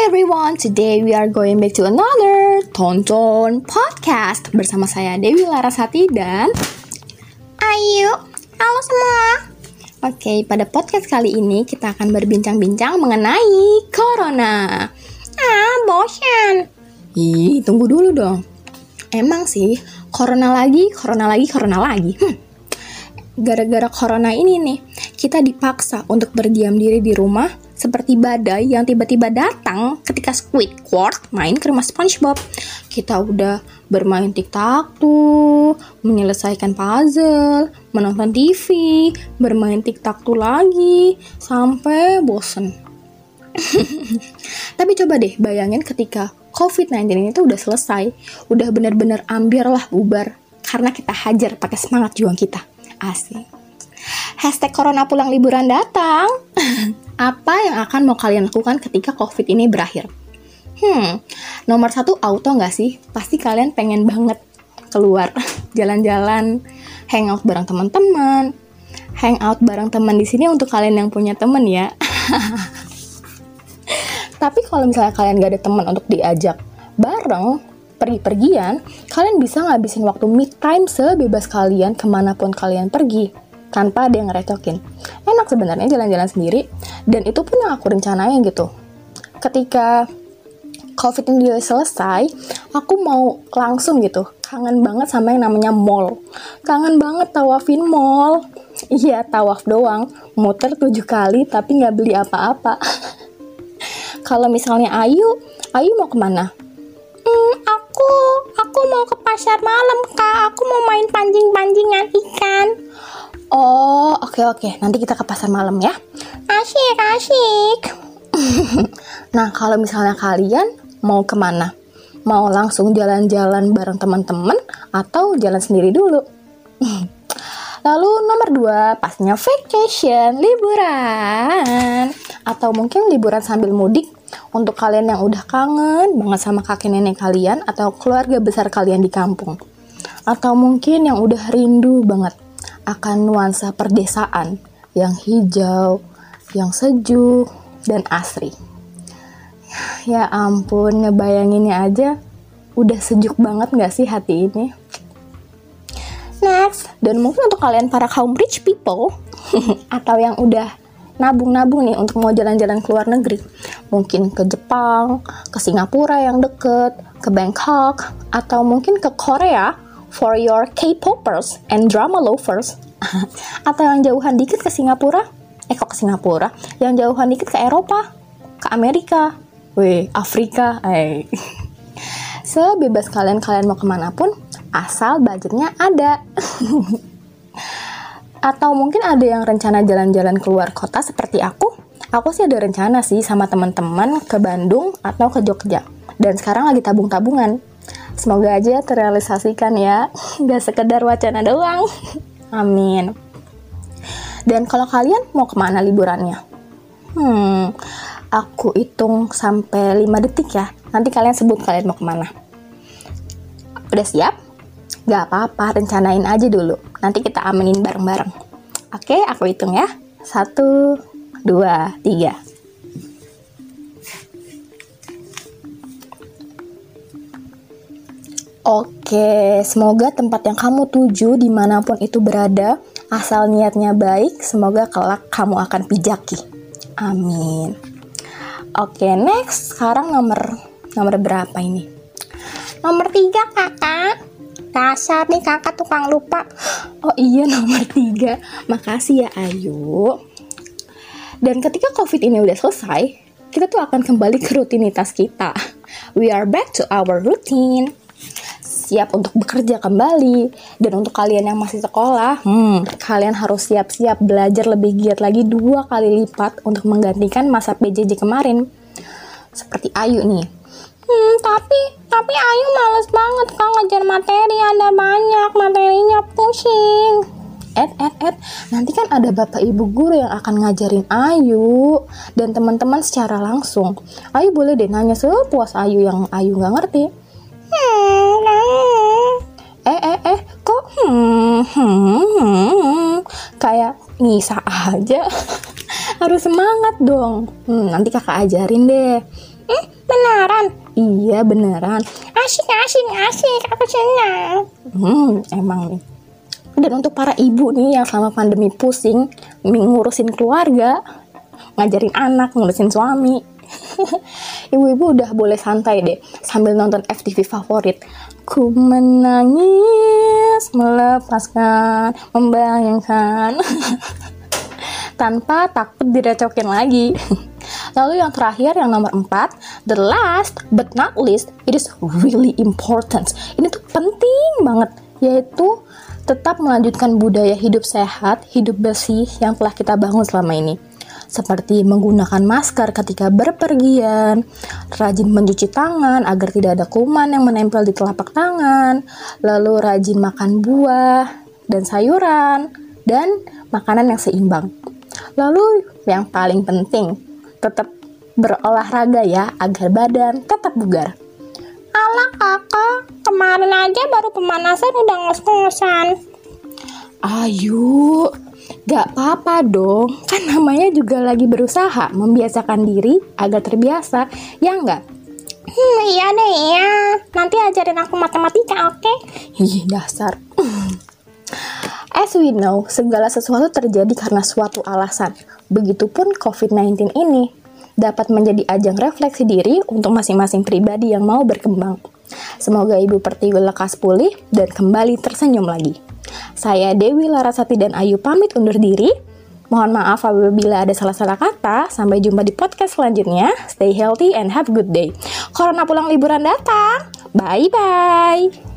everyone, today we are going back to another Tonton Podcast Bersama saya Dewi Larasati dan Ayu. Halo semua. Oke, pada podcast kali ini kita akan berbincang-bincang mengenai Corona. Ah, bosan. Ih, tunggu dulu dong. Emang sih, Corona lagi, Corona lagi, Corona lagi. Hmm. Gara-gara Corona ini nih, kita dipaksa untuk berdiam diri di rumah seperti badai yang tiba-tiba datang ketika Squidward main ke rumah SpongeBob. Kita udah bermain TikTok tuh, menyelesaikan puzzle, menonton TV, bermain TikTok tuh lagi, sampai bosen. Tapi coba deh bayangin ketika COVID-19 ini tuh udah selesai, udah bener-bener ambil lah bubar, karena kita hajar pakai semangat juang kita. Asli. Hashtag Corona pulang liburan datang. Apa yang akan mau kalian lakukan ketika COVID ini berakhir? Hmm, nomor satu auto nggak sih? Pasti kalian pengen banget keluar, jalan-jalan, hangout bareng teman-teman. Hangout bareng teman di sini untuk kalian yang punya teman ya. Tapi kalau misalnya kalian gak ada teman untuk diajak bareng, pergi-pergian, kalian bisa ngabisin waktu mid time sebebas kalian ke mana pun kalian pergi tanpa ada yang ngerecokin. Enak sebenarnya jalan-jalan sendiri dan itu pun yang aku rencanain gitu. Ketika COVID ini selesai, aku mau langsung gitu. Kangen banget sama yang namanya mall. Kangen banget tawafin mall. Iya, tawaf doang. Muter tujuh kali tapi nggak beli apa-apa. Kalau misalnya Ayu, Ayu mau ke mana? Hmm, aku, aku mau ke pasar malam, Kak. Aku mau main pancing-pancingan ikan. Oh, oke okay, oke. Okay. Nanti kita ke pasar malam ya. Asik, asik. nah, kalau misalnya kalian mau ke mana? Mau langsung jalan-jalan bareng teman-teman atau jalan sendiri dulu? Lalu nomor dua, pastinya vacation, liburan. Atau mungkin liburan sambil mudik untuk kalian yang udah kangen banget sama kakek nenek kalian atau keluarga besar kalian di kampung. Atau mungkin yang udah rindu banget akan nuansa perdesaan yang hijau, yang sejuk, dan asri. Ya ampun, ngebayanginnya aja udah sejuk banget gak sih hati ini? Next, dan mungkin untuk kalian para kaum rich people, atau yang udah nabung-nabung nih untuk mau jalan-jalan ke luar negeri. Mungkin ke Jepang, ke Singapura yang deket, ke Bangkok, atau mungkin ke Korea for your K-popers and drama lovers atau yang jauhan dikit ke Singapura? Eh kok ke Singapura? Yang jauhan dikit ke Eropa? Ke Amerika? Weh Afrika eh. Sebebas kalian kalian mau ke mana pun asal budgetnya ada. Atau mungkin ada yang rencana jalan-jalan keluar kota seperti aku? Aku sih ada rencana sih sama teman-teman ke Bandung atau ke Jogja. Dan sekarang lagi tabung-tabungan Semoga aja terrealisasikan ya, nggak sekedar wacana doang. Amin. Dan kalau kalian mau ke mana liburannya? Hmm, aku hitung sampai 5 detik ya. Nanti kalian sebut kalian mau ke mana. Udah siap? Gak apa-apa, rencanain aja dulu. Nanti kita aminin bareng-bareng. Oke, aku hitung ya. Satu, dua, tiga. Oke, semoga tempat yang kamu tuju di mana pun itu berada, asal niatnya baik, semoga kelak kamu akan pijaki. Amin. Oke, next. Sekarang nomor nomor berapa ini? Nomor tiga kakak. Dasar nih kakak tukang lupa. Oh iya nomor tiga. Makasih ya Ayu. Dan ketika COVID ini udah selesai, kita tuh akan kembali ke rutinitas kita. We are back to our routine siap untuk bekerja kembali. Dan untuk kalian yang masih sekolah, hmm, kalian harus siap-siap belajar lebih giat lagi dua kali lipat untuk menggantikan masa PJJ kemarin. Seperti Ayu nih. Hmm, tapi tapi Ayu males banget kalau ngajar materi ada banyak materinya pusing. Ed, Ed, Ed, nanti kan ada bapak ibu guru yang akan ngajarin Ayu dan teman-teman secara langsung. Ayu boleh deh nanya sepuas Ayu yang Ayu nggak ngerti. Hmm, hmm, kayak ngisa aja harus semangat dong hmm, nanti kakak ajarin deh Hmm, beneran? Iya, beneran. Asik, asik, asik. Aku senang. Hmm, emang nih. Dan untuk para ibu nih yang selama pandemi pusing ngurusin keluarga, ngajarin anak, ngurusin suami. Ibu-ibu udah boleh santai deh sambil nonton FTV favorit. Ku menangis, melepaskan, membayangkan. Tanpa takut direcokin lagi. Lalu yang terakhir yang nomor 4, the last but not least, it is really important. Ini tuh penting banget, yaitu tetap melanjutkan budaya hidup sehat, hidup bersih yang telah kita bangun selama ini. Seperti menggunakan masker ketika berpergian, rajin mencuci tangan agar tidak ada kuman yang menempel di telapak tangan, lalu rajin makan buah dan sayuran, dan makanan yang seimbang. Lalu yang paling penting, tetap berolahraga ya agar badan tetap bugar. Alah kakak, kemarin aja baru pemanasan udah ngos-ngosan. Ayo, gak apa-apa dong. Kan namanya juga lagi berusaha membiasakan diri agar terbiasa, ya enggak? Hmm, iya deh ya. Nanti ajarin aku matematika, oke? Okay? Ih, dasar. As we know, segala sesuatu terjadi karena suatu alasan. Begitupun COVID-19 ini dapat menjadi ajang refleksi diri untuk masing-masing pribadi yang mau berkembang. Semoga Ibu Pertiwi lekas pulih dan kembali tersenyum lagi. Saya Dewi Larasati dan Ayu pamit undur diri. Mohon maaf apabila ada salah-salah kata. Sampai jumpa di podcast selanjutnya. Stay healthy and have a good day. Corona pulang liburan datang. Bye-bye.